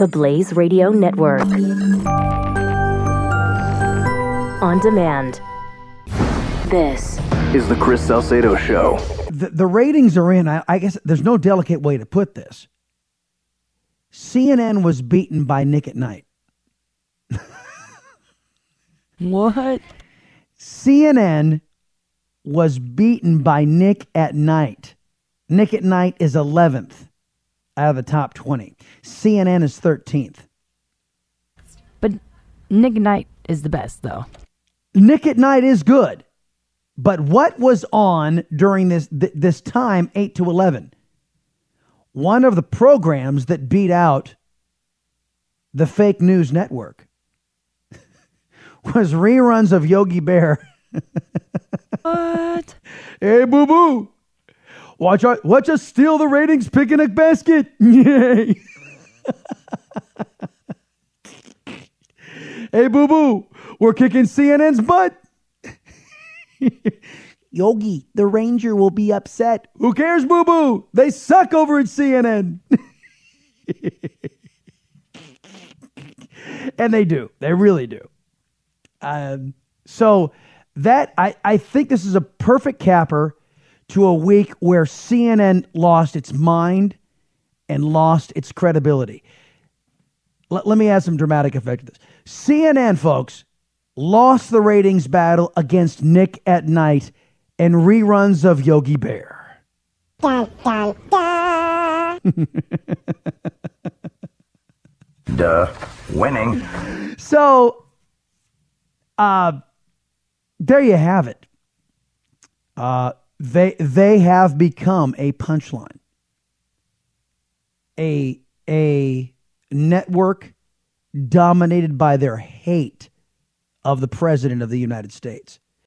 The Blaze Radio Network. On demand. This is the Chris Salcedo Show. The, the ratings are in. I, I guess there's no delicate way to put this. CNN was beaten by Nick at Nite. What? CNN was beaten by Nick at Nite. Nick at Nite is 11th out of the top 20. CNN is 13th. But Nick Knight is the best, though. Nick at Nite is good. But what was on during this th- this time 8 to 11? One of the programs that beat out the fake news network was reruns of Yogi Bear. What? Hey, boo boo. Watch out, watch us steal the ratings picnic basket. Yay. hey, boo boo. We're kicking CNN's butt. Yogi, the ranger will be upset. Who cares, boo boo? They suck over at CNN. and they do. They really do. Um, so that I, I think this is a perfect capper to a week where CNN lost its mind and lost its credibility. Let, let me add some dramatic effect to this. CNN, folks, lost the ratings battle against Nick at Nite and reruns of Yogi Bear. Duh. Winning. So, uh, there you have it. Uh, they they have become a punchline, a a network dominated by their hate of the president of the United States.